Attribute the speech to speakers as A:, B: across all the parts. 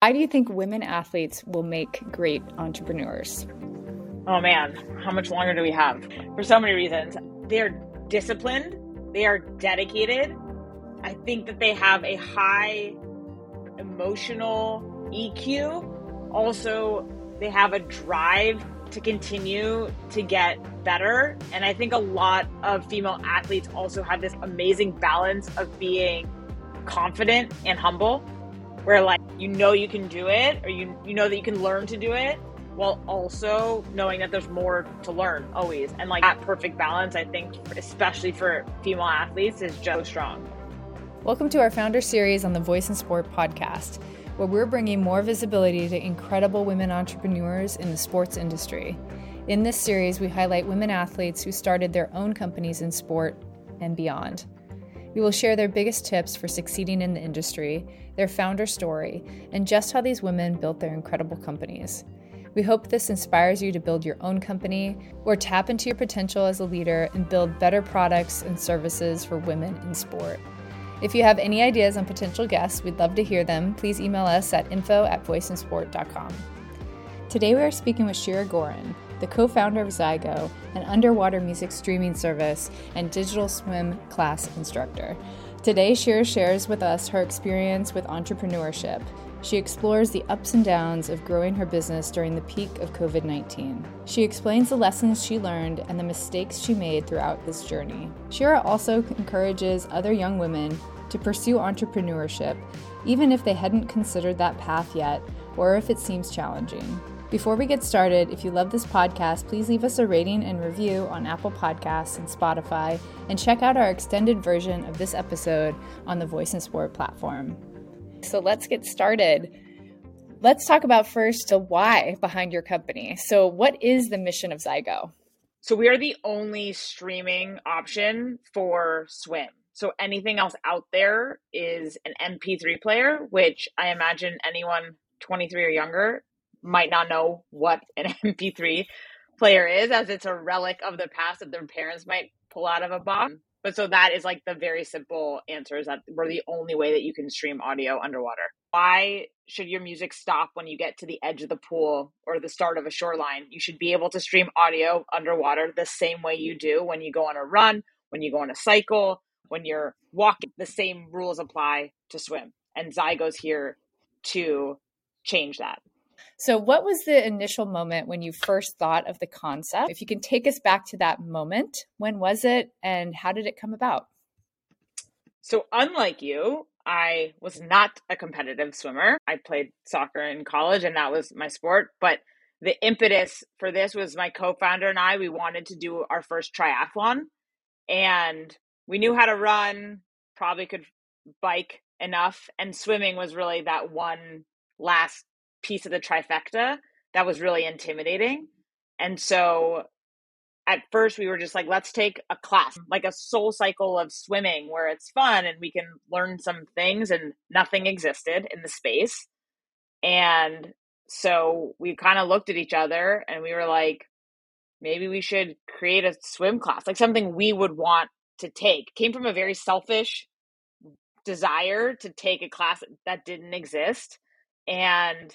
A: Why do you think women athletes will make great entrepreneurs?
B: Oh man, how much longer do we have? For so many reasons. They're disciplined, they are dedicated. I think that they have a high emotional EQ. Also, they have a drive to continue to get better. And I think a lot of female athletes also have this amazing balance of being confident and humble where like you know you can do it or you you know that you can learn to do it while also knowing that there's more to learn always. And like that perfect balance i think especially for female athletes is just so strong.
A: Welcome to our founder series on the voice in sport podcast where we're bringing more visibility to incredible women entrepreneurs in the sports industry. In this series we highlight women athletes who started their own companies in sport and beyond. We will share their biggest tips for succeeding in the industry, their founder story, and just how these women built their incredible companies. We hope this inspires you to build your own company or tap into your potential as a leader and build better products and services for women in sport. If you have any ideas on potential guests, we'd love to hear them. Please email us at info at voiceinsport.com. Today we are speaking with Shira Gorin, the co founder of Zygo, an underwater music streaming service and digital swim class instructor. Today, Shira shares with us her experience with entrepreneurship. She explores the ups and downs of growing her business during the peak of COVID 19. She explains the lessons she learned and the mistakes she made throughout this journey. Shira also encourages other young women to pursue entrepreneurship, even if they hadn't considered that path yet or if it seems challenging. Before we get started, if you love this podcast, please leave us a rating and review on Apple Podcasts and Spotify, and check out our extended version of this episode on the Voice in Sport platform. So let's get started. Let's talk about first the why behind your company. So, what is the mission of Zygo?
B: So, we are the only streaming option for swim. So, anything else out there is an MP3 player, which I imagine anyone 23 or younger might not know what an MP3 player is, as it's a relic of the past that their parents might pull out of a box. Mm-hmm. But so that is like the very simple answer is that we're the only way that you can stream audio underwater. Why should your music stop when you get to the edge of the pool or the start of a shoreline? You should be able to stream audio underwater the same way you do when you go on a run, when you go on a cycle, when you're walking. The same rules apply to swim. And Zygo's here to change that.
A: So, what was the initial moment when you first thought of the concept? If you can take us back to that moment, when was it and how did it come about?
B: So, unlike you, I was not a competitive swimmer. I played soccer in college and that was my sport. But the impetus for this was my co founder and I, we wanted to do our first triathlon. And we knew how to run, probably could bike enough. And swimming was really that one last piece of the trifecta that was really intimidating. And so at first we were just like, let's take a class, like a soul cycle of swimming where it's fun and we can learn some things and nothing existed in the space. And so we kind of looked at each other and we were like, maybe we should create a swim class, like something we would want to take. Came from a very selfish desire to take a class that didn't exist. And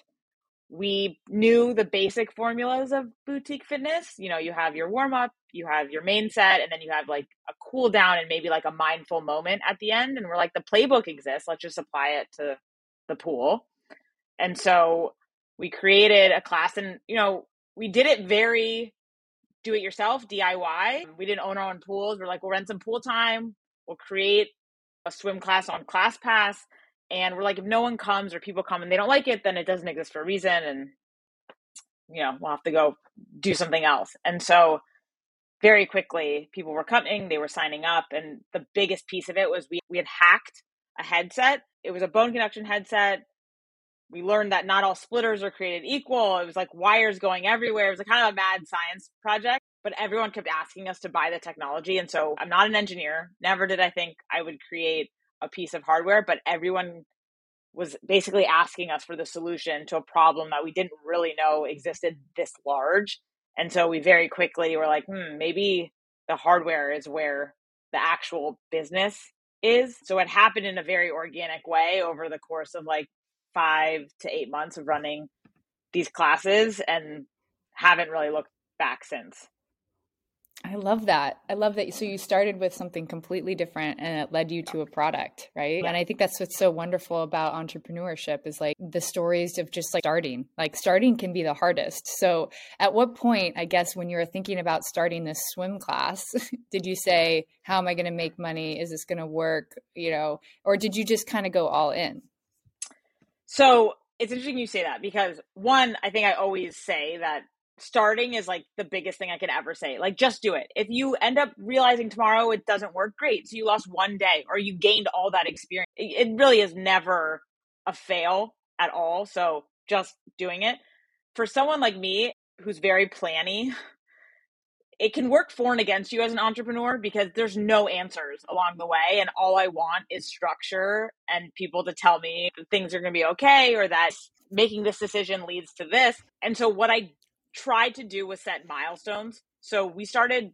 B: we knew the basic formulas of boutique fitness. You know, you have your warm up, you have your main set, and then you have like a cool down and maybe like a mindful moment at the end. And we're like, the playbook exists. Let's just apply it to the pool. And so we created a class, and you know, we did it very do it yourself, DIY. We didn't own our own pools. We're like, we'll rent some pool time, we'll create a swim class on ClassPass and we're like if no one comes or people come and they don't like it then it doesn't exist for a reason and you know we'll have to go do something else. And so very quickly people were coming they were signing up and the biggest piece of it was we, we had hacked a headset. It was a bone conduction headset. We learned that not all splitters are created equal. It was like wires going everywhere. It was a kind of a mad science project but everyone kept asking us to buy the technology and so i'm not an engineer. Never did i think i would create a piece of hardware, but everyone was basically asking us for the solution to a problem that we didn't really know existed this large. And so we very quickly were like, hmm, maybe the hardware is where the actual business is. So it happened in a very organic way over the course of like five to eight months of running these classes and haven't really looked back since.
A: I love that. I love that. So you started with something completely different and it led you to a product, right? And I think that's what's so wonderful about entrepreneurship is like the stories of just like starting. Like starting can be the hardest. So at what point, I guess, when you were thinking about starting this swim class, did you say, how am I going to make money? Is this going to work? You know, or did you just kind of go all in?
B: So it's interesting you say that because one, I think I always say that starting is like the biggest thing I could ever say. Like, just do it. If you end up realizing tomorrow it doesn't work, great. So you lost one day or you gained all that experience. It really is never a fail at all. So just doing it. For someone like me who's very planny, it can work for and against you as an entrepreneur because there's no answers along the way. And all I want is structure and people to tell me things are going to be okay or that making this decision leads to this. And so what I tried to do was set milestones. So we started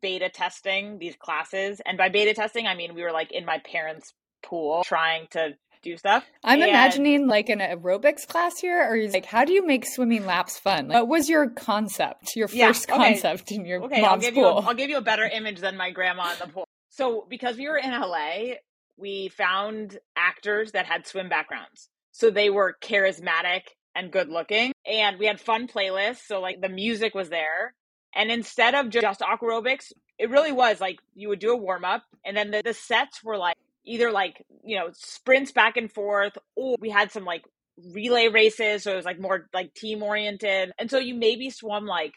B: beta testing these classes. And by beta testing, I mean we were like in my parents' pool trying to do stuff.
A: I'm and... imagining like an aerobics class here, or is like how do you make swimming laps fun? Like, what was your concept, your first yeah, okay. concept in your okay, mom's
B: I'll give
A: pool?
B: You a, I'll give you a better image than my grandma in the pool. So because we were in LA, we found actors that had swim backgrounds. So they were charismatic and good looking. And we had fun playlists. So like the music was there. And instead of just aquarobics, it really was like you would do a warm up and then the, the sets were like either like, you know, sprints back and forth or we had some like relay races. So it was like more like team oriented. And so you maybe swum like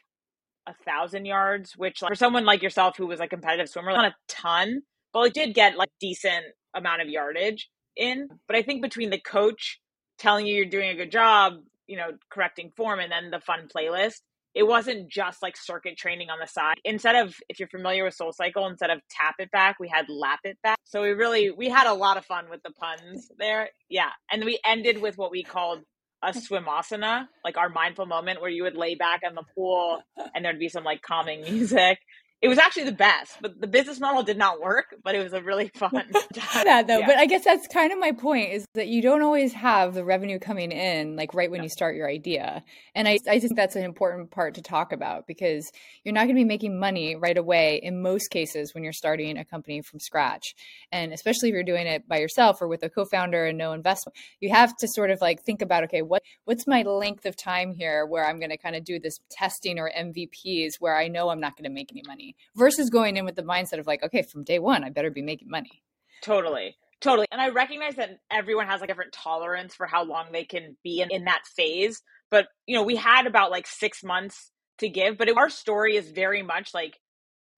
B: a thousand yards, which like, for someone like yourself who was a competitive swimmer, not a ton, but it did get like decent amount of yardage in. But I think between the coach telling you you're doing a good job, you know, correcting form and then the fun playlist. It wasn't just like circuit training on the side. Instead of, if you're familiar with Soul Cycle, instead of tap it back, we had lap it back. So we really, we had a lot of fun with the puns there. Yeah. And we ended with what we called a swimasana, like our mindful moment where you would lay back in the pool and there'd be some like calming music it was actually the best, but the business model did not work, but it was a really fun
A: that though. Yeah. But I guess that's kind of my point is that you don't always have the revenue coming in like right when yeah. you start your idea. And I, I think that's an important part to talk about because you're not going to be making money right away in most cases when you're starting a company from scratch. And especially if you're doing it by yourself or with a co-founder and no investment, you have to sort of like think about, okay, what, what's my length of time here where I'm going to kind of do this testing or MVPs where I know I'm not going to make any money versus going in with the mindset of like, okay, from day one, I better be making money.
B: Totally. Totally. And I recognize that everyone has like a different tolerance for how long they can be in, in that phase. But, you know, we had about like six months to give, but it, our story is very much like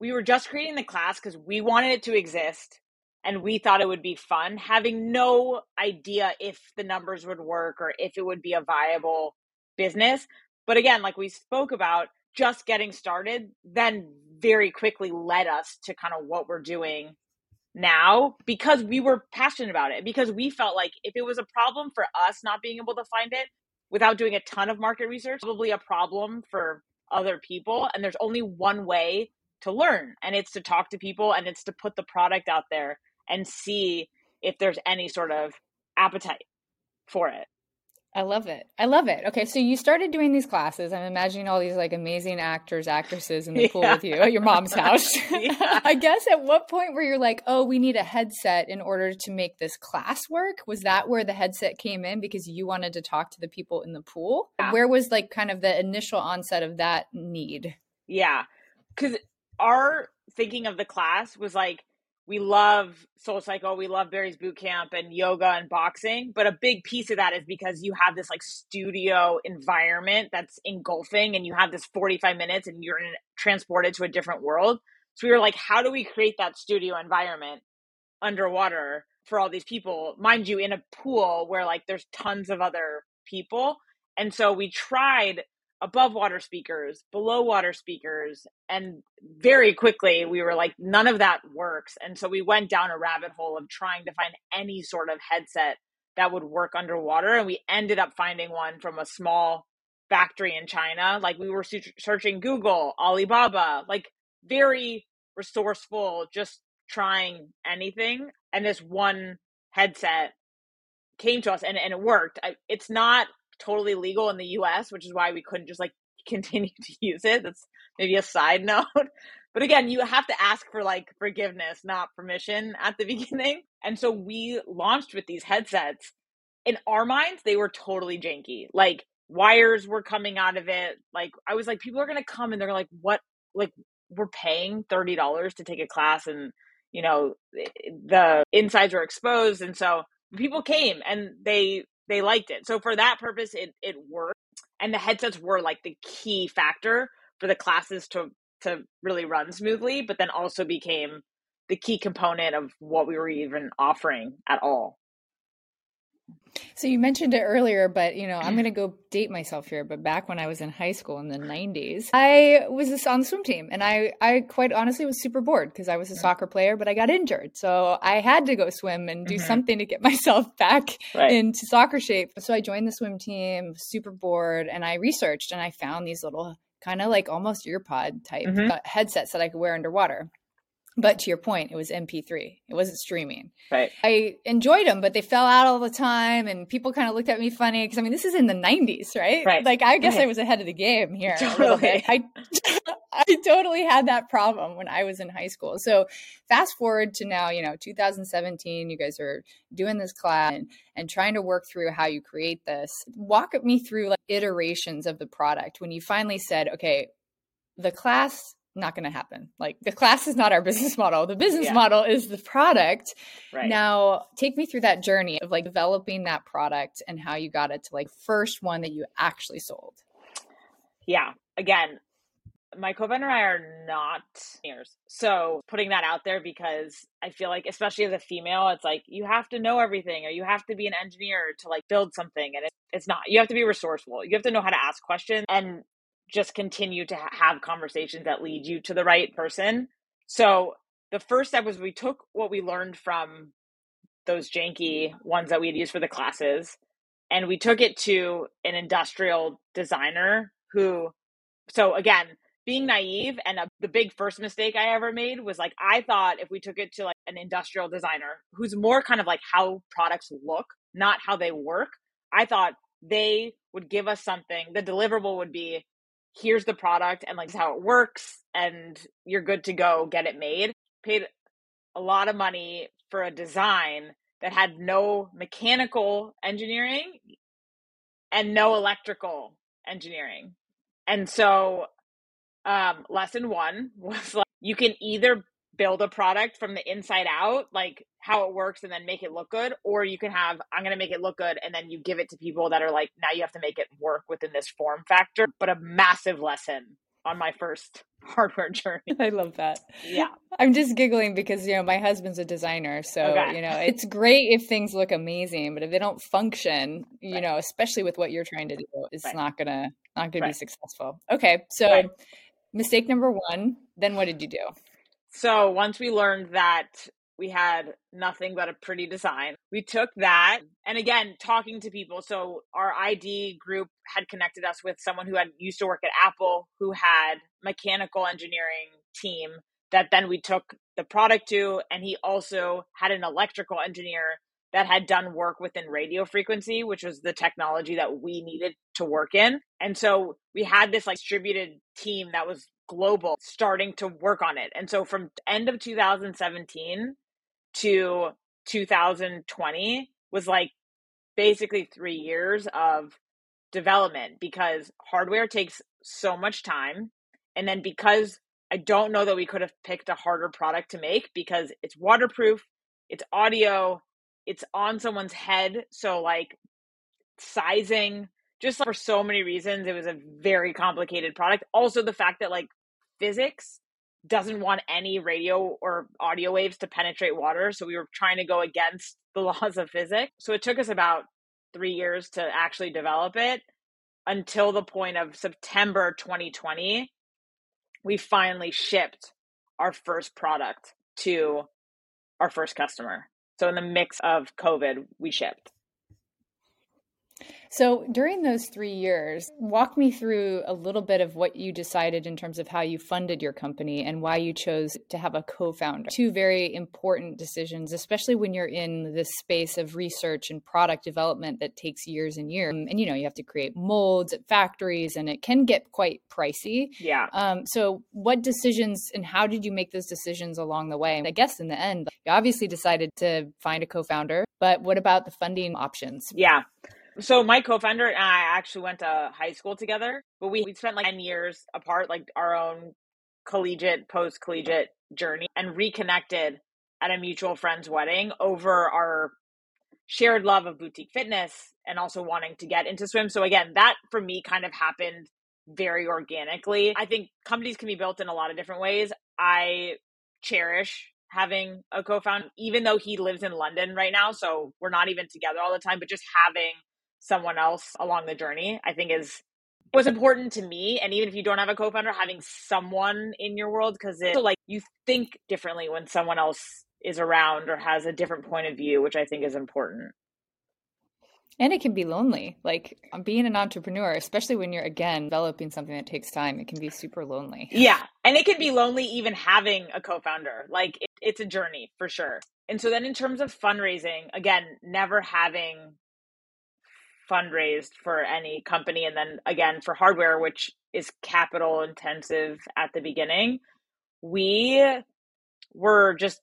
B: we were just creating the class because we wanted it to exist and we thought it would be fun, having no idea if the numbers would work or if it would be a viable business. But again, like we spoke about, just getting started then very quickly led us to kind of what we're doing now because we were passionate about it because we felt like if it was a problem for us not being able to find it without doing a ton of market research probably a problem for other people and there's only one way to learn and it's to talk to people and it's to put the product out there and see if there's any sort of appetite for it
A: I love it. I love it. Okay, so you started doing these classes. I'm imagining all these like amazing actors, actresses in the yeah. pool with you at your mom's house. yeah. I guess at what point were you're like, oh, we need a headset in order to make this class work? Was that where the headset came in because you wanted to talk to the people in the pool? Yeah. Where was like kind of the initial onset of that need?
B: Yeah, because our thinking of the class was like, we love Soul Cycle, we love Barry's Boot Camp and yoga and boxing, but a big piece of that is because you have this like studio environment that's engulfing and you have this 45 minutes and you're transported to a different world. So we were like, how do we create that studio environment underwater for all these people? Mind you, in a pool where like there's tons of other people. And so we tried above water speakers, below water speakers. And very quickly, we were like, none of that works. And so we went down a rabbit hole of trying to find any sort of headset that would work underwater. And we ended up finding one from a small factory in China. Like we were searching Google, Alibaba, like very resourceful, just trying anything. And this one headset came to us and, and it worked. It's not totally legal in the US, which is why we couldn't just like continue to use it. That's maybe a side note. But again, you have to ask for like forgiveness, not permission at the beginning. And so we launched with these headsets. In our minds, they were totally janky. Like wires were coming out of it. Like I was like, people are gonna come and they're like, what? Like we're paying thirty dollars to take a class, and you know eh, eh, the insides were exposed, and so people came and they they liked it. So for that purpose, it it worked, and the headsets were like the key factor for the classes to to really run smoothly, but then also became the key component of what we were even offering at all.
A: So you mentioned it earlier, but you know, I'm going to go date myself here, but back when I was in high school in the 90s, I was on the swim team and I I quite honestly was super bored because I was a soccer player, but I got injured. So I had to go swim and do mm-hmm. something to get myself back right. into soccer shape. So I joined the swim team, super bored, and I researched and I found these little kind of like almost earpod type mm-hmm. uh, headsets that I could wear underwater. But to your point, it was MP3. It wasn't streaming.
B: Right.
A: I enjoyed them, but they fell out all the time, and people kind of looked at me funny because I mean, this is in the '90s, right?
B: Right.
A: Like, I guess
B: right.
A: I was ahead of the game here.
B: Totally.
A: I, I totally had that problem when I was in high school. So, fast forward to now, you know, 2017. You guys are doing this class and, and trying to work through how you create this. Walk me through like iterations of the product when you finally said, okay, the class not going to happen. Like the class is not our business model. The business yeah. model is the product.
B: Right.
A: Now, take me through that journey of like developing that product and how you got it to like first one that you actually sold.
B: Yeah. Again, my co-founder and I are not engineers. So putting that out there because I feel like especially as a female, it's like you have to know everything or you have to be an engineer to like build something and it, it's not. You have to be resourceful. You have to know how to ask questions and just continue to ha- have conversations that lead you to the right person. So the first step was we took what we learned from those janky ones that we had used for the classes and we took it to an industrial designer who so again being naive and a, the big first mistake i ever made was like i thought if we took it to like an industrial designer who's more kind of like how products look not how they work i thought they would give us something the deliverable would be here's the product and like how it works and you're good to go get it made paid a lot of money for a design that had no mechanical engineering and no electrical engineering. And so um, lesson one was like you can either build a product from the inside out, like how it works and then make it look good, or you can have, I'm going to make it look good and then you give it to people that are like, now you have to make it work within this form factor. But a massive lesson on my first hardware journey.
A: I love that.
B: Yeah.
A: I'm just giggling because, you know, my husband's a designer. So, okay. you know, it's great if things look amazing, but if they don't function, you right. know, especially with what you're trying to do, it's right. not going to, not right. to be successful. Okay. So, mistake number one, then what did you do?
B: So once we learned that we had nothing but a pretty design, we took that and again, talking to people. So our ID group had connected us with someone who had used to work at Apple who had mechanical engineering team that then we took the product to and he also had an electrical engineer that had done work within radio frequency which was the technology that we needed to work in and so we had this like distributed team that was global starting to work on it. And so from end of 2017 to 2020 was like basically 3 years of development because hardware takes so much time and then because I don't know that we could have picked a harder product to make because it's waterproof, it's audio, it's on someone's head, so like sizing just for so many reasons it was a very complicated product. Also the fact that like physics doesn't want any radio or audio waves to penetrate water so we were trying to go against the laws of physics. So it took us about 3 years to actually develop it until the point of September 2020 we finally shipped our first product to our first customer. So in the mix of covid we shipped
A: So, during those three years, walk me through a little bit of what you decided in terms of how you funded your company and why you chose to have a co founder. Two very important decisions, especially when you're in this space of research and product development that takes years and years. And, you know, you have to create molds at factories and it can get quite pricey.
B: Yeah.
A: Um, so, what decisions and how did you make those decisions along the way? And I guess in the end, you obviously decided to find a co founder, but what about the funding options?
B: Yeah. So my co-founder and I actually went to high school together, but we we spent like 10 years apart, like our own collegiate, post-collegiate journey and reconnected at a mutual friend's wedding over our shared love of boutique fitness and also wanting to get into swim. So again, that for me kind of happened very organically. I think companies can be built in a lot of different ways. I cherish having a co-founder even though he lives in London right now, so we're not even together all the time, but just having someone else along the journey, I think is was important to me. And even if you don't have a co-founder, having someone in your world, because it's like you think differently when someone else is around or has a different point of view, which I think is important.
A: And it can be lonely. Like being an entrepreneur, especially when you're again developing something that takes time, it can be super lonely.
B: Yeah. And it can be lonely even having a co founder. Like it, it's a journey for sure. And so then in terms of fundraising, again, never having fundraised for any company and then again for hardware which is capital intensive at the beginning we were just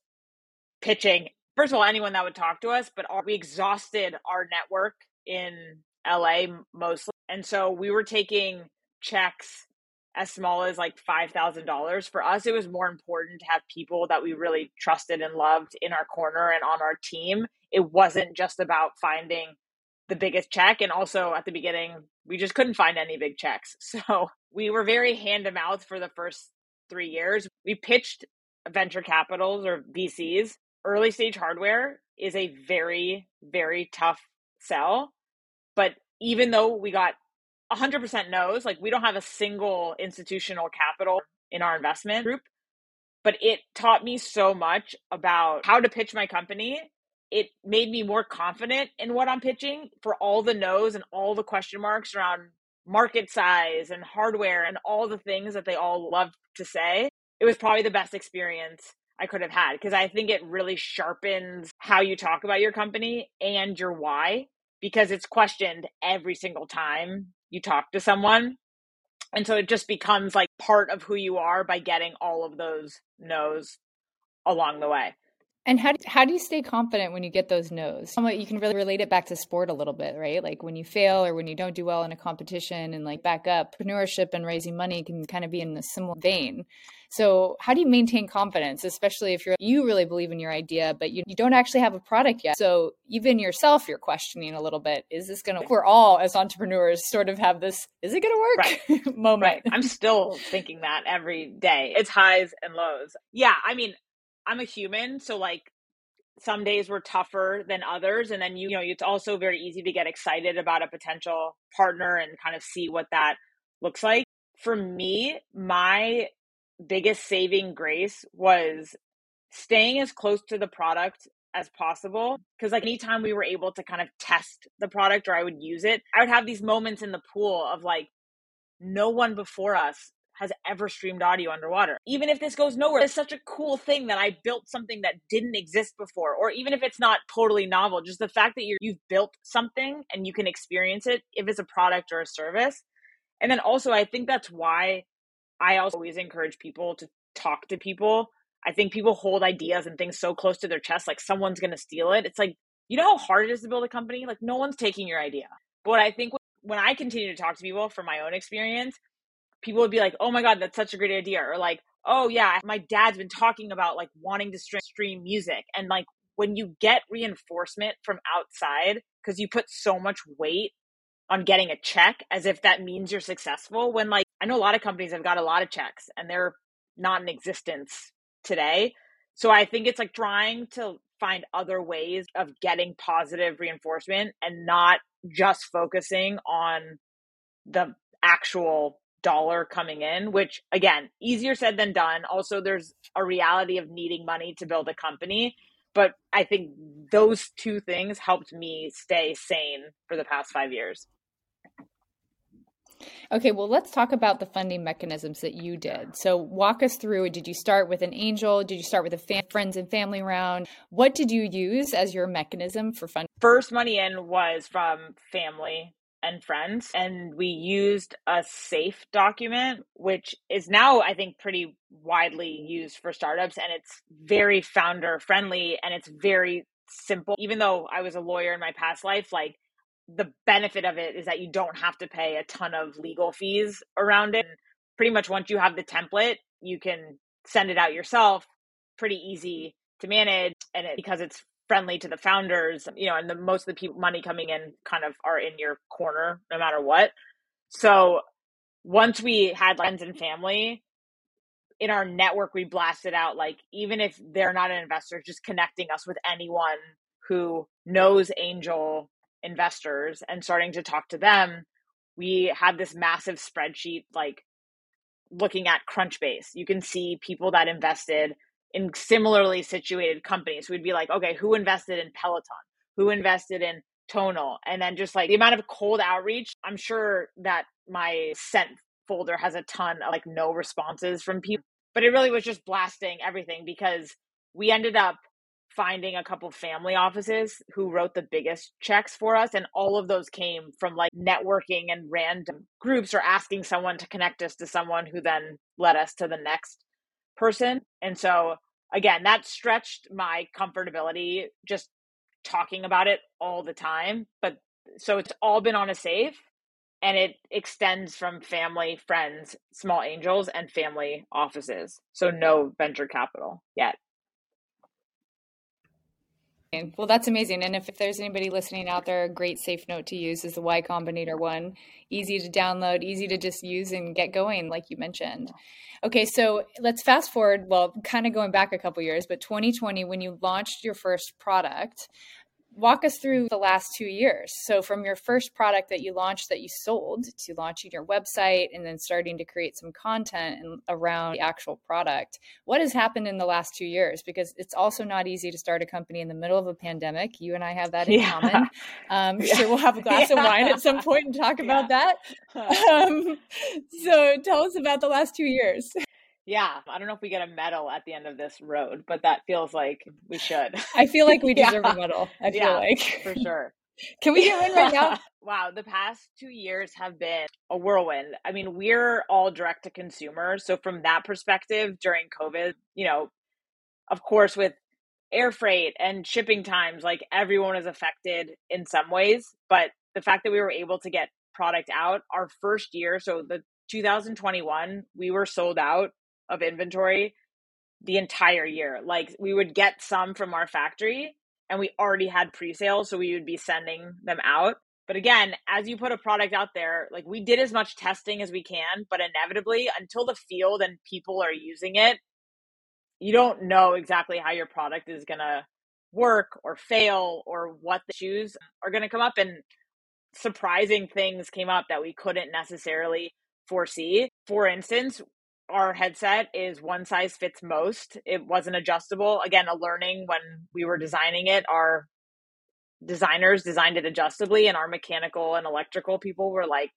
B: pitching first of all anyone that would talk to us but we exhausted our network in LA mostly and so we were taking checks as small as like $5,000 for us it was more important to have people that we really trusted and loved in our corner and on our team. It wasn't just about finding the biggest check. And also at the beginning, we just couldn't find any big checks. So we were very hand to mouth for the first three years. We pitched venture capitals or VCs. Early stage hardware is a very, very tough sell. But even though we got 100% no's, like we don't have a single institutional capital in our investment group, but it taught me so much about how to pitch my company it made me more confident in what I'm pitching for all the no's and all the question marks around market size and hardware and all the things that they all love to say. It was probably the best experience I could have had because I think it really sharpens how you talk about your company and your why because it's questioned every single time you talk to someone. And so it just becomes like part of who you are by getting all of those no's along the way.
A: And how do, how do you stay confident when you get those no's? You can really relate it back to sport a little bit, right? Like when you fail or when you don't do well in a competition and like back up, entrepreneurship and raising money can kind of be in a similar vein. So how do you maintain confidence, especially if you're you really believe in your idea, but you, you don't actually have a product yet? So even yourself, you're questioning a little bit. Is this gonna we're all as entrepreneurs sort of have this, is it gonna work right. moment?
B: Right. I'm still thinking that every day. It's highs and lows. Yeah, I mean, I'm a human, so like some days were tougher than others and then you, you know it's also very easy to get excited about a potential partner and kind of see what that looks like. For me my biggest saving grace was staying as close to the product as possible because like anytime we were able to kind of test the product or i would use it i would have these moments in the pool of like no one before us has ever streamed audio underwater. Even if this goes nowhere, it's such a cool thing that I built something that didn't exist before. Or even if it's not totally novel, just the fact that you you've built something and you can experience it if it's a product or a service. And then also, I think that's why I always encourage people to talk to people. I think people hold ideas and things so close to their chest, like someone's going to steal it. It's like, you know how hard it is to build a company? Like, no one's taking your idea. But I think when I continue to talk to people from my own experience, people would be like, "Oh my god, that's such a great idea," or like, "Oh yeah, my dad's been talking about like wanting to stream music," and like when you get reinforcement from outside because you put so much weight on getting a check as if that means you're successful when like I know a lot of companies have got a lot of checks and they're not in existence today. So I think it's like trying to find other ways of getting positive reinforcement and not just focusing on the actual dollar coming in, which again, easier said than done. Also, there's a reality of needing money to build a company. But I think those two things helped me stay sane for the past five years.
A: Okay, well, let's talk about the funding mechanisms that you did. So, walk us through. Did you start with an angel? Did you start with a fam- friends and family round? What did you use as your mechanism for funding?
B: First money in was from family and friends, and we used a safe document, which is now, I think, pretty widely used for startups, and it's very founder friendly and it's very simple. Even though I was a lawyer in my past life, like the benefit of it is that you don't have to pay a ton of legal fees around it. Pretty much once you have the template, you can send it out yourself. Pretty easy to manage, and it, because it's friendly to the founders, you know, and the most of the people money coming in kind of are in your corner no matter what. So once we had friends and family in our network, we blasted out like even if they're not an investor, just connecting us with anyone who knows angel investors and starting to talk to them, we had this massive spreadsheet like looking at Crunchbase. You can see people that invested in similarly situated companies. We'd be like, okay, who invested in Peloton? Who invested in Tonal? And then just like the amount of cold outreach, I'm sure that my sent folder has a ton of like no responses from people. But it really was just blasting everything because we ended up finding a couple family offices who wrote the biggest checks for us and all of those came from like networking and random groups or asking someone to connect us to someone who then led us to the next person and so again that stretched my comfortability just talking about it all the time but so it's all been on a safe and it extends from family friends small angels and family offices so no venture capital yet
A: well, that's amazing. And if, if, there's anybody listening out there, a great safe note to use is the Y Combinator one. Easy to download, easy to just use and get going, like you mentioned. Okay, so let's fast forward. Well, kind of going back a couple years, but 2020, when you launched your first product, walk us through the last two years. So, from your first product that you launched that you sold to launching your website and then starting to create some content and, around the actual product, what has happened in the last two years? Because it's also not easy to start a company in the middle of a pandemic. You and I have that in yeah. common. Um, yeah. Sure, we'll have a glass yeah. of wine at some point and talk about that. Um, so, tell us about the last two years.
B: Yeah, I don't know if we get a medal at the end of this road, but that feels like we should.
A: I feel like we deserve yeah. a medal. I feel yeah, like
B: for sure.
A: Can we get one right now?
B: wow, the past two years have been a whirlwind. I mean, we're all direct to consumer. So, from that perspective, during COVID, you know, of course, with air freight and shipping times, like everyone is affected in some ways. But the fact that we were able to get product out our first year, so the 2021, we were sold out of inventory the entire year. Like we would get some from our factory and we already had pre-sales so we would be sending them out. But again, as you put a product out there, like we did as much testing as we can, but inevitably until the field and people are using it, you don't know exactly how your product is going to work or fail or what the issues are going to come up and surprising things came up that we couldn't necessarily foresee. For instance, our headset is one size fits most. It wasn't adjustable. Again, a learning when we were designing it, our designers designed it adjustably and our mechanical and electrical people were like,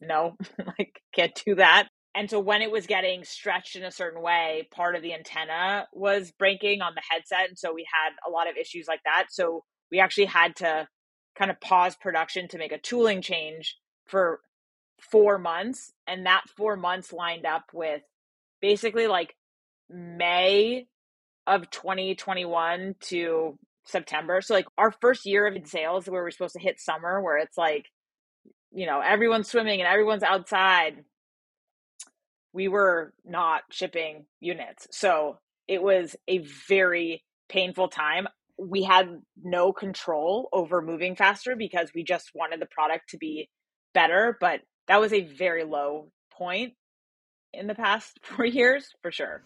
B: no, like can't do that. And so when it was getting stretched in a certain way, part of the antenna was breaking on the headset. And so we had a lot of issues like that. So we actually had to kind of pause production to make a tooling change for four months and that four months lined up with basically like may of 2021 to september. So like our first year of sales where we're supposed to hit summer where it's like you know everyone's swimming and everyone's outside we were not shipping units. So it was a very painful time. We had no control over moving faster because we just wanted the product to be better but that was a very low point in the past four years for sure.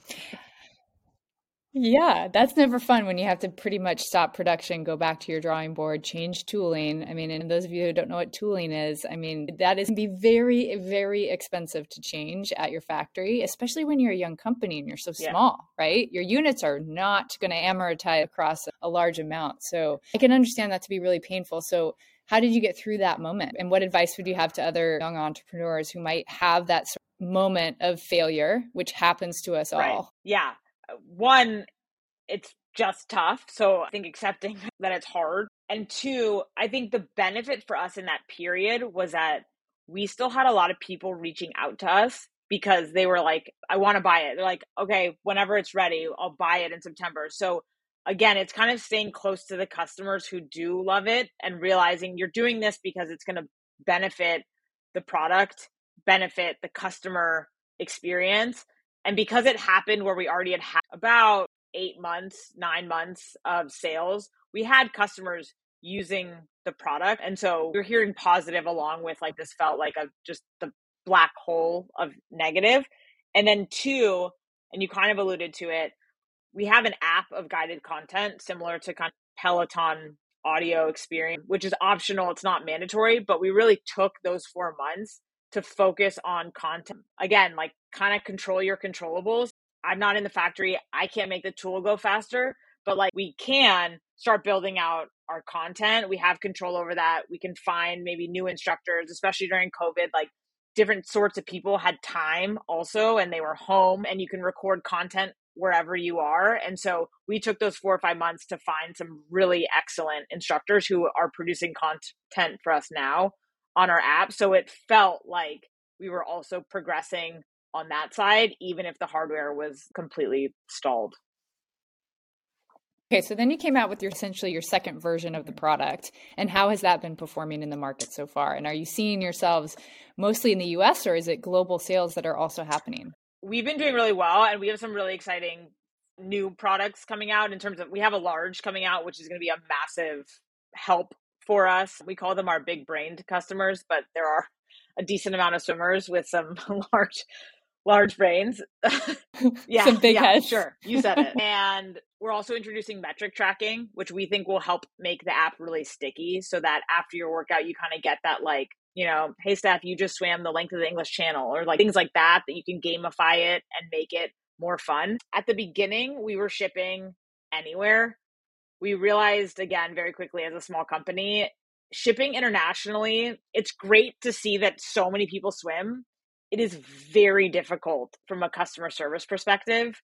A: Yeah, that's never fun when you have to pretty much stop production, go back to your drawing board, change tooling. I mean, and those of you who don't know what tooling is, I mean, that is be very, very expensive to change at your factory, especially when you're a young company and you're so yeah. small, right? Your units are not going to amortize across a large amount. So I can understand that to be really painful. So how did you get through that moment? And what advice would you have to other young entrepreneurs who might have that sort of moment of failure, which happens to us
B: right.
A: all?
B: Yeah uh, one, it's just tough. So I think accepting that it's hard. And two, I think the benefit for us in that period was that we still had a lot of people reaching out to us because they were like, I want to buy it. They're like, okay, whenever it's ready, I'll buy it in September. So again, it's kind of staying close to the customers who do love it and realizing you're doing this because it's going to benefit the product, benefit the customer experience and because it happened where we already had, about eight months, nine months of sales, we had customers using the product. And so we're hearing positive along with like this felt like a just the black hole of negative. And then two, and you kind of alluded to it, we have an app of guided content similar to kind of Peloton audio experience, which is optional. It's not mandatory, but we really took those four months to focus on content. Again, like kind of control your controllables. I'm not in the factory. I can't make the tool go faster, but like we can start building out our content. We have control over that. We can find maybe new instructors, especially during COVID, like different sorts of people had time also and they were home and you can record content wherever you are. And so we took those four or five months to find some really excellent instructors who are producing content for us now on our app. So it felt like we were also progressing on that side, even if the hardware was completely stalled.
A: Okay, so then you came out with your essentially your second version of the product. And how has that been performing in the market so far? And are you seeing yourselves mostly in the US or is it global sales that are also happening?
B: We've been doing really well and we have some really exciting new products coming out in terms of we have a large coming out which is going to be a massive help for us. We call them our big brained customers, but there are a decent amount of swimmers with some large large brains.
A: yeah, some big
B: yeah,
A: heads.
B: Sure, you said it. and we're also introducing metric tracking, which we think will help make the app really sticky, so that after your workout, you kind of get that like, you know, hey staff, you just swam the length of the English Channel, or like things like that that you can gamify it and make it more fun. At the beginning, we were shipping anywhere. We realized again very quickly as a small company shipping internationally it's great to see that so many people swim. It is very difficult from a customer service perspective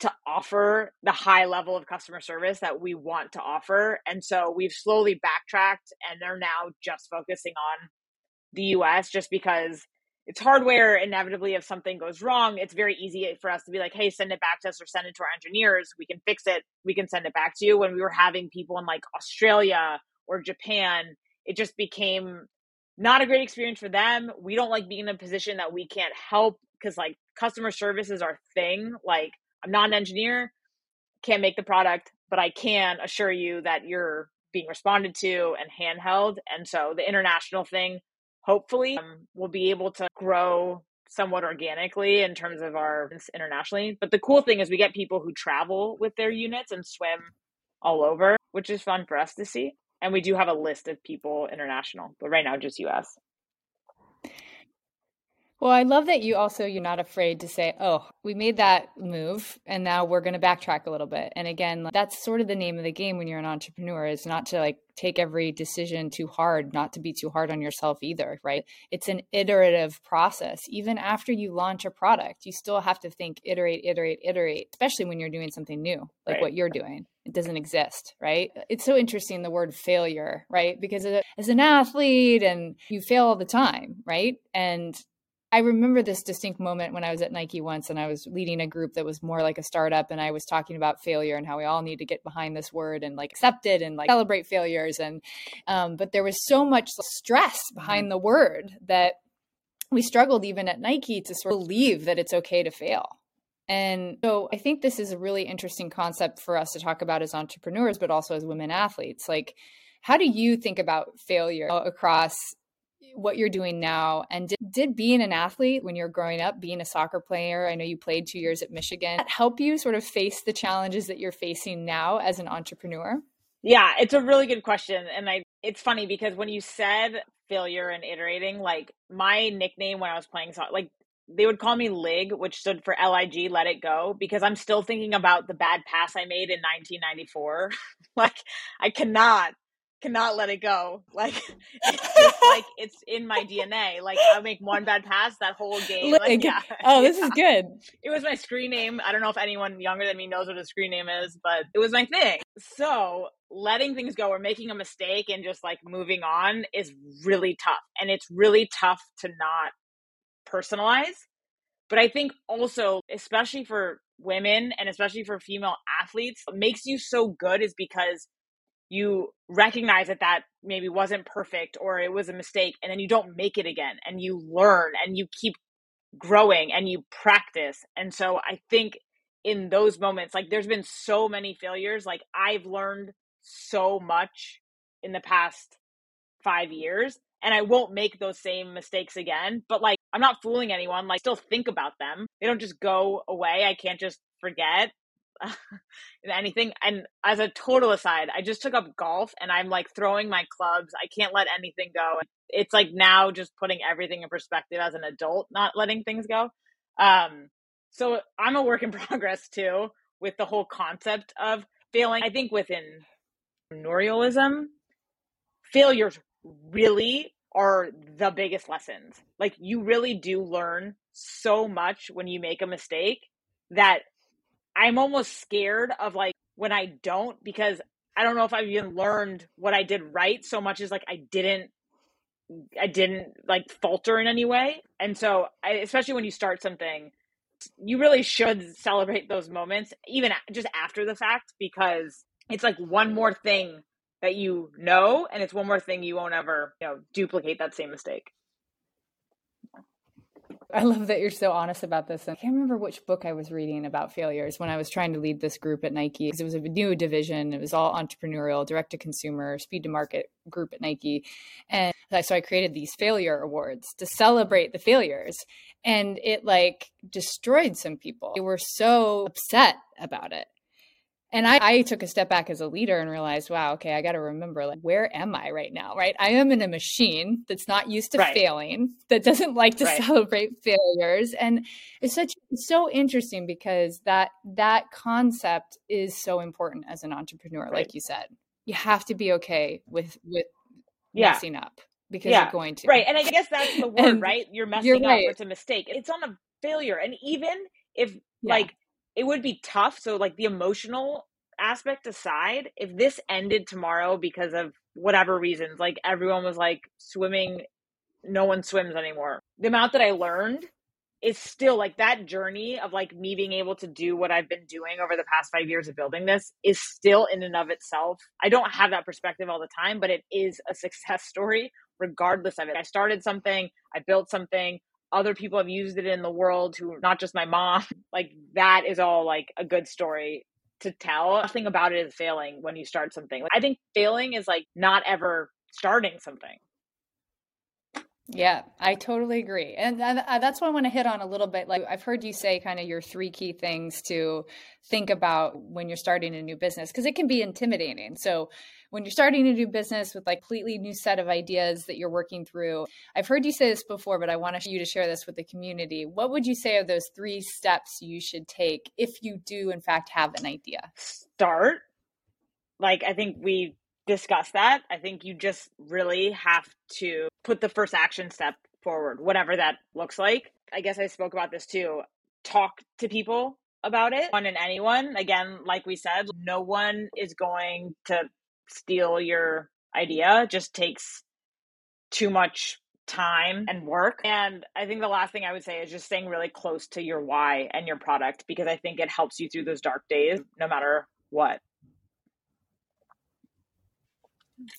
B: to offer the high level of customer service that we want to offer and so we've slowly backtracked and they're now just focusing on the US just because it's hardware inevitably if something goes wrong it's very easy for us to be like hey send it back to us or send it to our engineers we can fix it we can send it back to you. When we were having people in like australia or japan it just became not a great experience for them. We don't like being in a position that we can't help because like customer service is our thing like i'm not an engineer can't make the product but i can assure you that you're being responded to and handheld and so the international thing hopefully um, we'll be able to grow somewhat organically in terms of our internationally. But the cool thing is we get people who travel with their units and swim all over, which is fun for us to see. And we do have a list of people international, but right now just US.
A: Well, I love that you also you're not afraid to say, "Oh, we made that move and now we're going to backtrack a little bit." And again, that's sort of the name of the game when you're an entrepreneur is not to like take every decision too hard, not to be too hard on yourself either, right? It's an iterative process. Even after you launch a product, you still have to think iterate, iterate, iterate, especially when you're doing something new, like right. what you're doing. It doesn't exist, right? It's so interesting the word failure, right? Because as an athlete and you fail all the time, right? And I remember this distinct moment when I was at Nike once and I was leading a group that was more like a startup and I was talking about failure and how we all need to get behind this word and like accept it and like celebrate failures and um, but there was so much stress behind the word that we struggled even at Nike to sort of believe that it's okay to fail. And so I think this is a really interesting concept for us to talk about as entrepreneurs, but also as women athletes. Like, how do you think about failure across what you're doing now and did, did, being an athlete when you're growing up being a soccer player i know you played two years at michigan help you sort of face the challenges that you're facing now as an entrepreneur?
B: Yeah it's a really good question and i it's funny because when you said failure and iterating like my nickname when i was playing soccer like they would call me lig which stood for lig let it go because i'm still thinking about the bad pass i made in 1994 like i cannot cannot let it go. Like it's like it's in my DNA. Like I make one bad pass that whole game. Like,
A: yeah. Oh, this yeah. is good.
B: It was my screen name. I don't know if anyone younger than me knows what a screen name is, but it was my thing. So letting things go or making a mistake and just like moving on is really tough. And it's really tough to not personalize. But I think also, especially for women and especially for female athletes, what makes you so good is because you recognize that that maybe wasn't perfect or it was a mistake and then you don't make it again and you learn and you keep growing and you practice. And so i think in those moments like there's been so many failures like i've learned so much in the past 5 years and i won't make those same mistakes again but like i'm not fooling anyone like still think about them. They don't just go away. I can't just forget anything. And as a total aside, I just took up golf and I'm like throwing my clubs. I can't let anything go. It's like now just putting everything in perspective as an adult, not letting things go. Um, so I'm a work in progress too with the whole concept of failing. I think within entrepreneurialism, failures really are the biggest lessons. Like you really do learn so much when you make a mistake that I'm almost scared of like when I don't because I don't know if I've even learned what I did right so much as like I didn't I didn't like falter in any way. And so I, especially when you start something you really should celebrate those moments even just after the fact because it's like one more thing that you know and it's one more thing you won't ever, you know, duplicate that same mistake.
A: I love that you're so honest about this. I can't remember which book I was reading about failures when I was trying to lead this group at Nike because it was a new division. It was all entrepreneurial, direct to consumer, speed to market group at Nike. And so I created these failure awards to celebrate the failures. And it like destroyed some people. They were so upset about it. And I, I, took a step back as a leader and realized, wow, okay, I got to remember, like, where am I right now? Right. I am in a machine that's not used to right. failing, that doesn't like to right. celebrate failures. And it's such, so interesting because that, that concept is so important as an entrepreneur. Right. Like you said, you have to be okay with, with yeah. messing up because yeah. you're going to.
B: Right. And I guess that's the word, right? You're messing you're up. It's a mistake. It's on a failure. And even if yeah. like, it would be tough. So, like the emotional aspect aside, if this ended tomorrow because of whatever reasons, like everyone was like swimming, no one swims anymore. The amount that I learned is still like that journey of like me being able to do what I've been doing over the past five years of building this is still in and of itself. I don't have that perspective all the time, but it is a success story regardless of it. I started something, I built something, other people have used it in the world who not just my mom like that is all like a good story to tell. Nothing about it is failing when you start something. I think failing is like not ever starting something
A: yeah, I totally agree. And uh, that's what I want to hit on a little bit. Like, I've heard you say kind of your three key things to think about when you're starting a new business, because it can be intimidating. So, when you're starting a new business with like completely new set of ideas that you're working through, I've heard you say this before, but I want you to share this with the community. What would you say are those three steps you should take if you do, in fact, have an idea?
B: Start. Like, I think we discuss that. I think you just really have to put the first action step forward, whatever that looks like. I guess I spoke about this too. Talk to people about it, one and anyone. Again, like we said, no one is going to steal your idea. It just takes too much time and work. And I think the last thing I would say is just staying really close to your why and your product because I think it helps you through those dark days no matter what.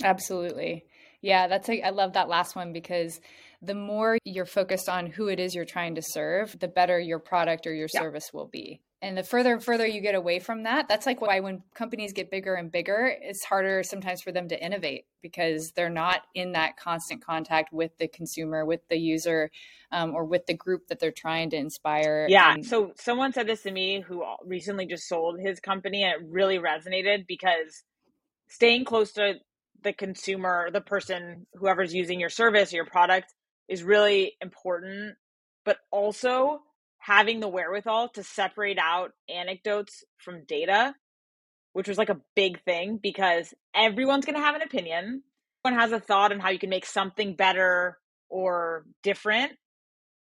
A: Absolutely. Yeah, that's a, I love that last one because the more you're focused on who it is you're trying to serve, the better your product or your yeah. service will be. and the further and further you get away from that that's like why when companies get bigger and bigger it's harder sometimes for them to innovate because they're not in that constant contact with the consumer with the user um, or with the group that they're trying to inspire
B: yeah and- so someone said this to me who recently just sold his company and it really resonated because staying close to the consumer the person whoever's using your service or your product is really important but also having the wherewithal to separate out anecdotes from data, which was like a big thing because everyone's going to have an opinion. Everyone has a thought on how you can make something better or different.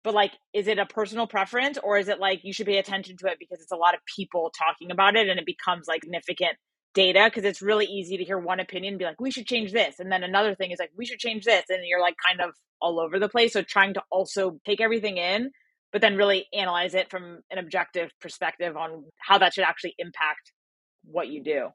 B: But like, is it a personal preference or is it like you should pay attention to it because it's a lot of people talking about it and it becomes like significant data? Because it's really easy to hear one opinion and be like, we should change this. And then another thing is like, we should change this. And you're like kind of all over the place. So trying to also take everything in but then really analyze it from an objective perspective on how that should actually impact what you do.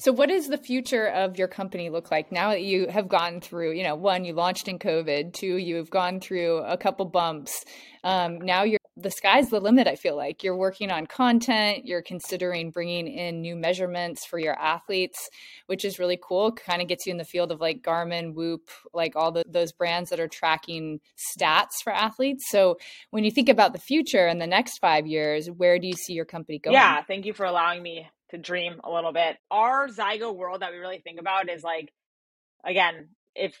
A: So what does the future of your company look like now that you have gone through, you know, one, you launched in COVID, two, you've gone through a couple bumps. Um, now you're the sky's the limit. I feel like you're working on content, you're considering bringing in new measurements for your athletes, which is really cool. Kind of gets you in the field of like Garmin, Whoop, like all the, those brands that are tracking stats for athletes. So when you think about the future and the next five years, where do you see your company going?
B: Yeah, thank you for allowing me to dream a little bit. Our Zygo world that we really think about is like, again, if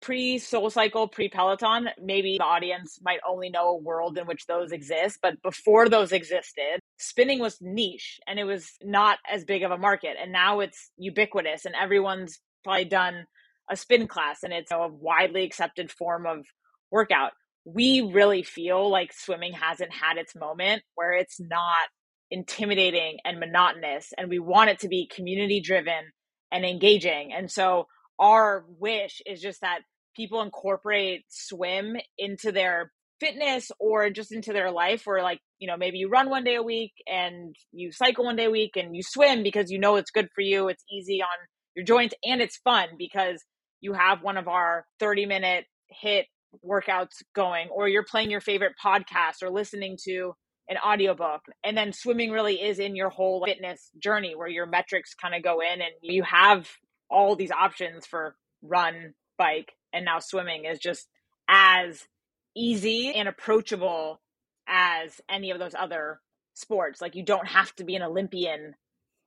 B: pre Soul Cycle, pre Peloton, maybe the audience might only know a world in which those exist. But before those existed, spinning was niche and it was not as big of a market. And now it's ubiquitous and everyone's probably done a spin class and it's a widely accepted form of workout. We really feel like swimming hasn't had its moment where it's not intimidating and monotonous. And we want it to be community driven and engaging. And so our wish is just that people incorporate swim into their fitness or just into their life where like you know maybe you run one day a week and you cycle one day a week and you swim because you know it's good for you it's easy on your joints and it's fun because you have one of our 30 minute hit workouts going or you're playing your favorite podcast or listening to an audiobook and then swimming really is in your whole fitness journey where your metrics kind of go in and you have all these options for run, bike, and now swimming is just as easy and approachable as any of those other sports. Like you don't have to be an Olympian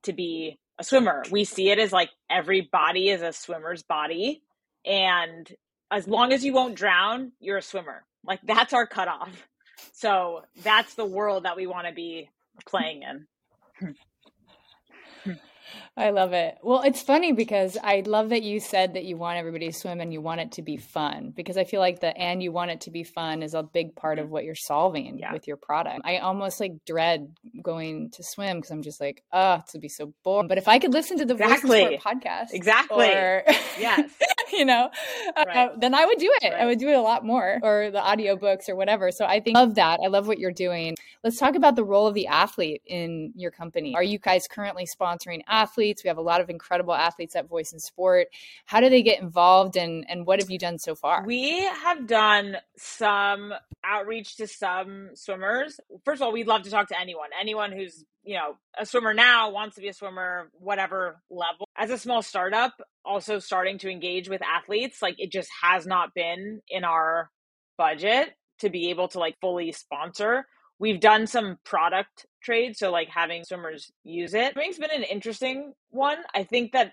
B: to be a swimmer. We see it as like every body is a swimmer's body. And as long as you won't drown, you're a swimmer. Like that's our cutoff. So that's the world that we want to be playing in.
A: I love it. Well, it's funny because I love that you said that you want everybody to swim and you want it to be fun because I feel like the and you want it to be fun is a big part of what you're solving yeah. with your product. I almost like dread going to swim because I'm just like, oh, it's to be so boring. But if I could listen to the exactly. Podcast,
B: exactly,
A: or,
B: yes,
A: you know, uh, right. uh, then I would do it. Right. I would do it a lot more, or the audiobooks or whatever. So I think of that. I love what you're doing. Let's talk about the role of the athlete in your company. Are you guys currently sponsoring athletes? We have a lot of incredible athletes at Voice in Sport. How do they get involved and, and what have you done so far?
B: We have done some outreach to some swimmers. First of all, we'd love to talk to anyone, anyone who's, you know, a swimmer now, wants to be a swimmer, whatever level. As a small startup, also starting to engage with athletes, like it just has not been in our budget to be able to like fully sponsor we've done some product trade so like having swimmers use it. Swimming's been an interesting one. I think that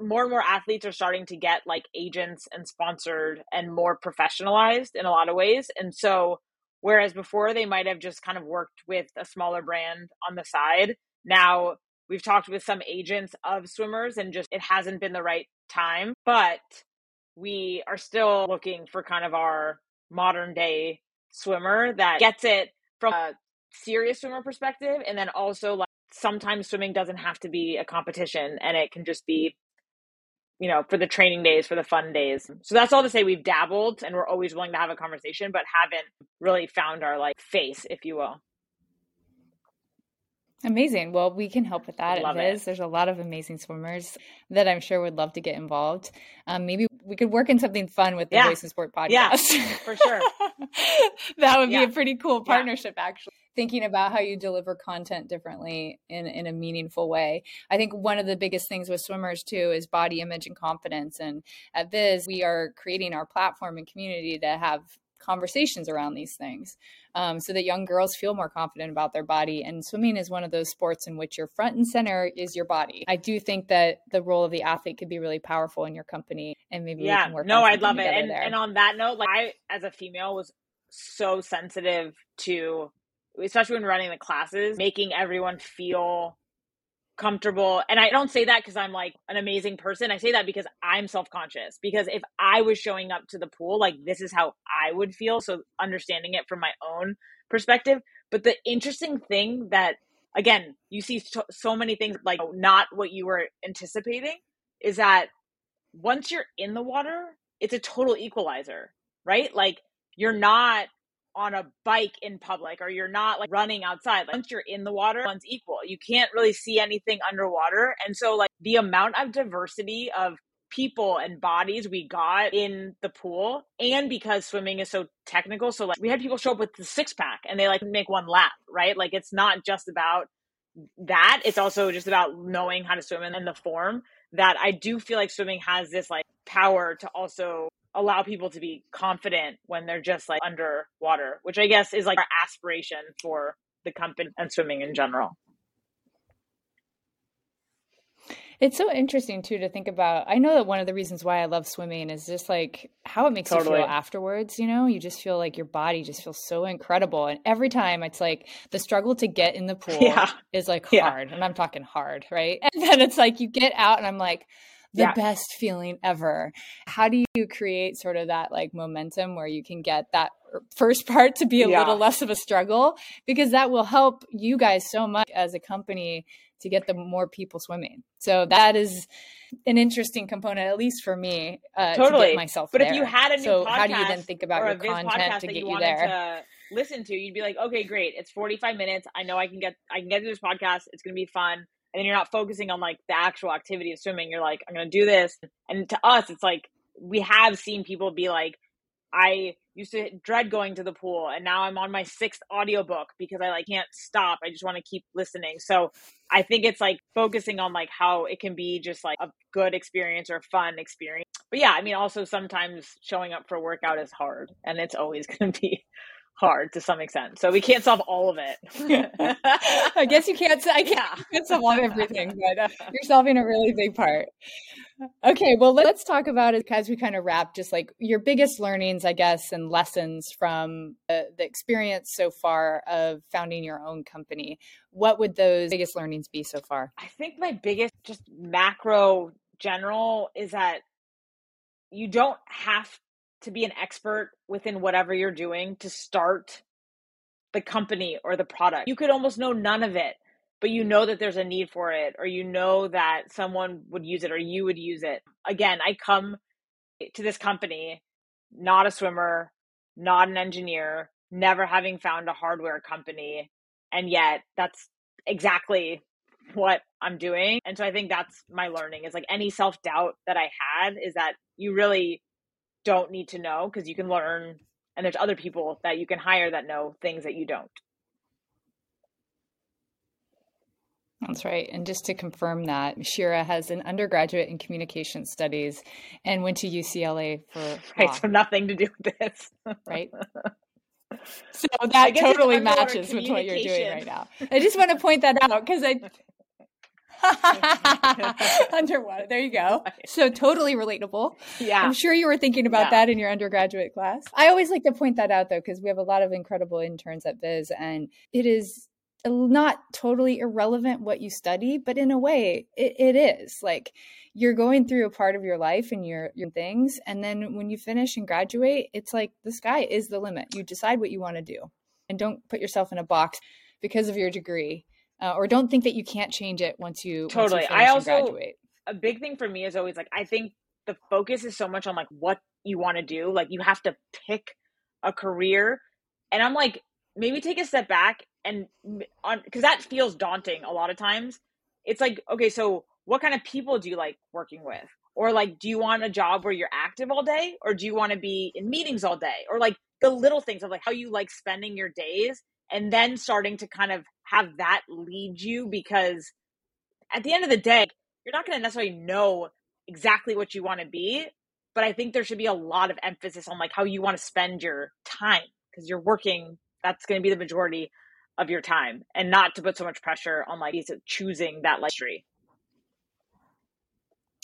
B: more and more athletes are starting to get like agents and sponsored and more professionalized in a lot of ways and so whereas before they might have just kind of worked with a smaller brand on the side now we've talked with some agents of swimmers and just it hasn't been the right time but we are still looking for kind of our modern day swimmer that gets it from a serious swimmer perspective and then also like sometimes swimming doesn't have to be a competition and it can just be you know for the training days for the fun days so that's all to say we've dabbled and we're always willing to have a conversation but haven't really found our like face if you will
A: Amazing. Well, we can help with that. Love it is. There's a lot of amazing swimmers that I'm sure would love to get involved. Um, maybe we could work in something fun with the yeah. Voice in Sport podcast.
B: Yeah, for sure.
A: that would yeah. be a pretty cool partnership, yeah. actually. Thinking about how you deliver content differently in, in a meaningful way. I think one of the biggest things with swimmers, too, is body image and confidence. And at Viz, we are creating our platform and community to have conversations around these things um, so that young girls feel more confident about their body. And swimming is one of those sports in which your front and center is your body. I do think that the role of the athlete could be really powerful in your company and maybe
B: yeah, no, I'd love it. And, and on that note, like I, as a female, was so sensitive to, especially when running the classes, making everyone feel comfortable. And I don't say that because I'm like an amazing person. I say that because I'm self conscious. Because if I was showing up to the pool, like this is how I would feel. So understanding it from my own perspective. But the interesting thing that, again, you see so, so many things like not what you were anticipating is that once you're in the water, it's a total equalizer, right? Like you're not on a bike in public or you're not like running outside. Like, once you're in the water, one's equal. You can't really see anything underwater. And so like the amount of diversity of people and bodies we got in the pool and because swimming is so technical so like we had people show up with the six pack and they like make one lap right like it's not just about that it's also just about knowing how to swim and the form that i do feel like swimming has this like power to also allow people to be confident when they're just like underwater, which I guess is like our aspiration for the company and swimming in general.
A: It's so interesting too to think about. I know that one of the reasons why I love swimming is just like how it makes totally. you feel afterwards. You know, you just feel like your body just feels so incredible. And every time it's like the struggle to get in the pool yeah. is like hard. Yeah. And I'm talking hard, right? And then it's like you get out and I'm like, the yeah. best feeling ever. How do you create sort of that like momentum where you can get that er, first part to be a yeah. little less of a struggle? Because that will help you guys so much as a company to get the more people swimming. So that is an interesting component, at least for me, uh, totally. to get myself.
B: But
A: there.
B: if you had a new
A: so how do you then think about your content to get you, you there?
B: To listen to, you'd be like, okay, great, it's forty five minutes. I know I can get I can get through this podcast. It's going to be fun and then you're not focusing on like the actual activity of swimming you're like i'm gonna do this and to us it's like we have seen people be like i used to dread going to the pool and now i'm on my sixth audiobook because i like can't stop. I just want to keep listening. So i think it's like focusing on like how it can be just like a good experience or fun experience. But yeah i mean also sometimes showing up for workout is hard and it's always going to be hard to some extent. So we can't solve all of it.
A: I guess you can't. I can't, yeah. can't solve everything, but uh, you're solving a really big part. Okay, well, let's talk about it as we kind of wrap. Just like your biggest learnings, I guess, and lessons from the, the experience so far of founding your own company. What would those biggest learnings be so far?
B: I think my biggest, just macro general, is that you don't have to be an expert within whatever you're doing to start the company or the product. You could almost know none of it, but you know that there's a need for it, or you know that someone would use it, or you would use it. Again, I come to this company not a swimmer, not an engineer, never having found a hardware company. And yet, that's exactly what I'm doing. And so I think that's my learning is like any self doubt that I had is that you really don't need to know because you can learn and there's other people that you can hire that know things that you don't.
A: That's right. And just to confirm that, Shira has an undergraduate in communication studies and went to UCLA for
B: right, so nothing to do with this.
A: right. So that totally matches with what you're doing right now. I just want to point that out because I Underwater. There you go. So totally relatable. Yeah. I'm sure you were thinking about yeah. that in your undergraduate class. I always like to point that out though, because we have a lot of incredible interns at Viz and it is not totally irrelevant what you study, but in a way it, it is like you're going through a part of your life and your, your things. And then when you finish and graduate, it's like the sky is the limit. You decide what you want to do and don't put yourself in a box because of your degree uh, or don't think that you can't change it once you
B: totally.
A: Once
B: you I also graduate. a big thing for me is always like I think the focus is so much on like what you want to do. Like you have to pick a career, and I'm like maybe take a step back and on because that feels daunting a lot of times. It's like okay, so what kind of people do you like working with? Or like, do you want a job where you're active all day, or do you want to be in meetings all day, or like the little things of like how you like spending your days and then starting to kind of have that lead you because at the end of the day, you're not going to necessarily know exactly what you want to be, but I think there should be a lot of emphasis on like how you want to spend your time because you're working that's going to be the majority of your time and not to put so much pressure on like choosing that tree.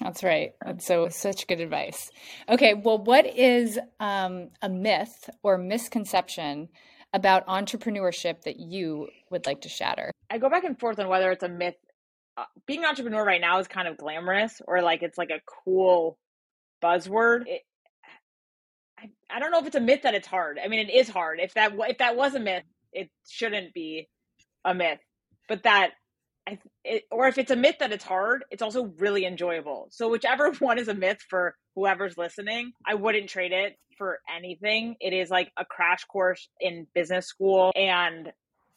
A: That's right. That's so such good advice. Okay, well, what is um, a myth or misconception about entrepreneurship that you would like to shatter?
B: I go back and forth on whether it's a myth. Uh, being an entrepreneur right now is kind of glamorous, or like it's like a cool buzzword. It, I, I don't know if it's a myth that it's hard. I mean, it is hard. If that if that was a myth, it shouldn't be a myth. But that I, it, or if it's a myth that it's hard, it's also really enjoyable. So whichever one is a myth for whoever's listening, I wouldn't trade it for anything. It is like a crash course in business school. And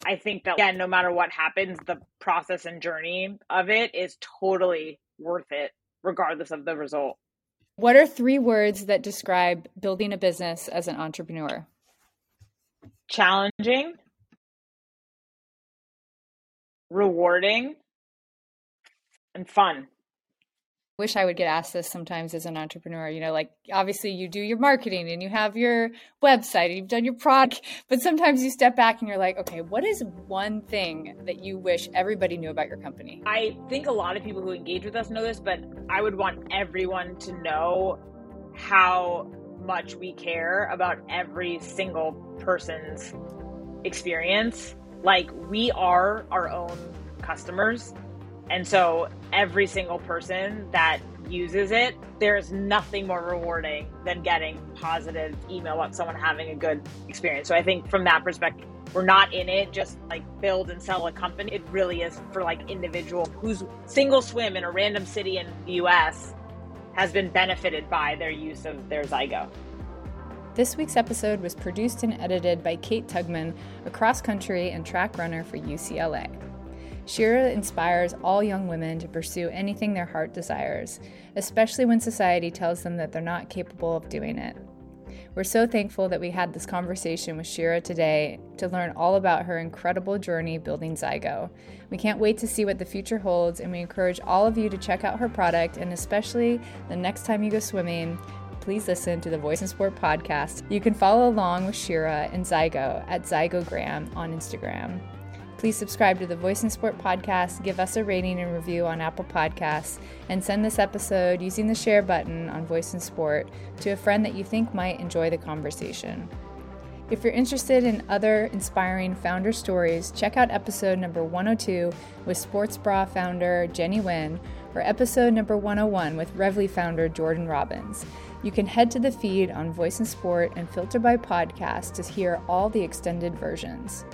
B: I think that, again, no matter what happens, the process and journey of it is totally worth it, regardless of the result.
A: What are three words that describe building a business as an entrepreneur?
B: Challenging, rewarding, and fun.
A: Wish I would get asked this sometimes as an entrepreneur. You know, like obviously you do your marketing and you have your website and you've done your product, but sometimes you step back and you're like, okay, what is one thing that you wish everybody knew about your company?
B: I think a lot of people who engage with us know this, but I would want everyone to know how much we care about every single person's experience like we are our own customers. And so every single person that uses it, there's nothing more rewarding than getting positive email about someone having a good experience. So I think from that perspective, we're not in it just like build and sell a company. It really is for like individual whose single swim in a random city in the US has been benefited by their use of their Zygo.
A: This week's episode was produced and edited by Kate Tugman, a cross country and track runner for UCLA. Shira inspires all young women to pursue anything their heart desires, especially when society tells them that they're not capable of doing it. We're so thankful that we had this conversation with Shira today to learn all about her incredible journey building Zygo. We can't wait to see what the future holds, and we encourage all of you to check out her product and especially the next time you go swimming, please listen to the Voice in Sport podcast. You can follow along with Shira and Zygo at Zygogram on Instagram. Please subscribe to the Voice in Sport podcast, give us a rating and review on Apple Podcasts, and send this episode using the share button on Voice in Sport to a friend that you think might enjoy the conversation. If you're interested in other inspiring founder stories, check out episode number 102 with Sports Bra founder Jenny Nguyen or episode number 101 with Revly founder Jordan Robbins. You can head to the feed on Voice in Sport and filter by podcast to hear all the extended versions.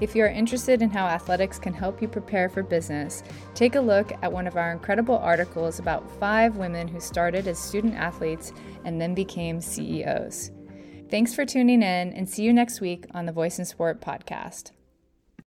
A: If you are interested in how athletics can help you prepare for business, take a look at one of our incredible articles about five women who started as student athletes and then became CEOs. Thanks for tuning in and see you next week on the Voice in Sport podcast.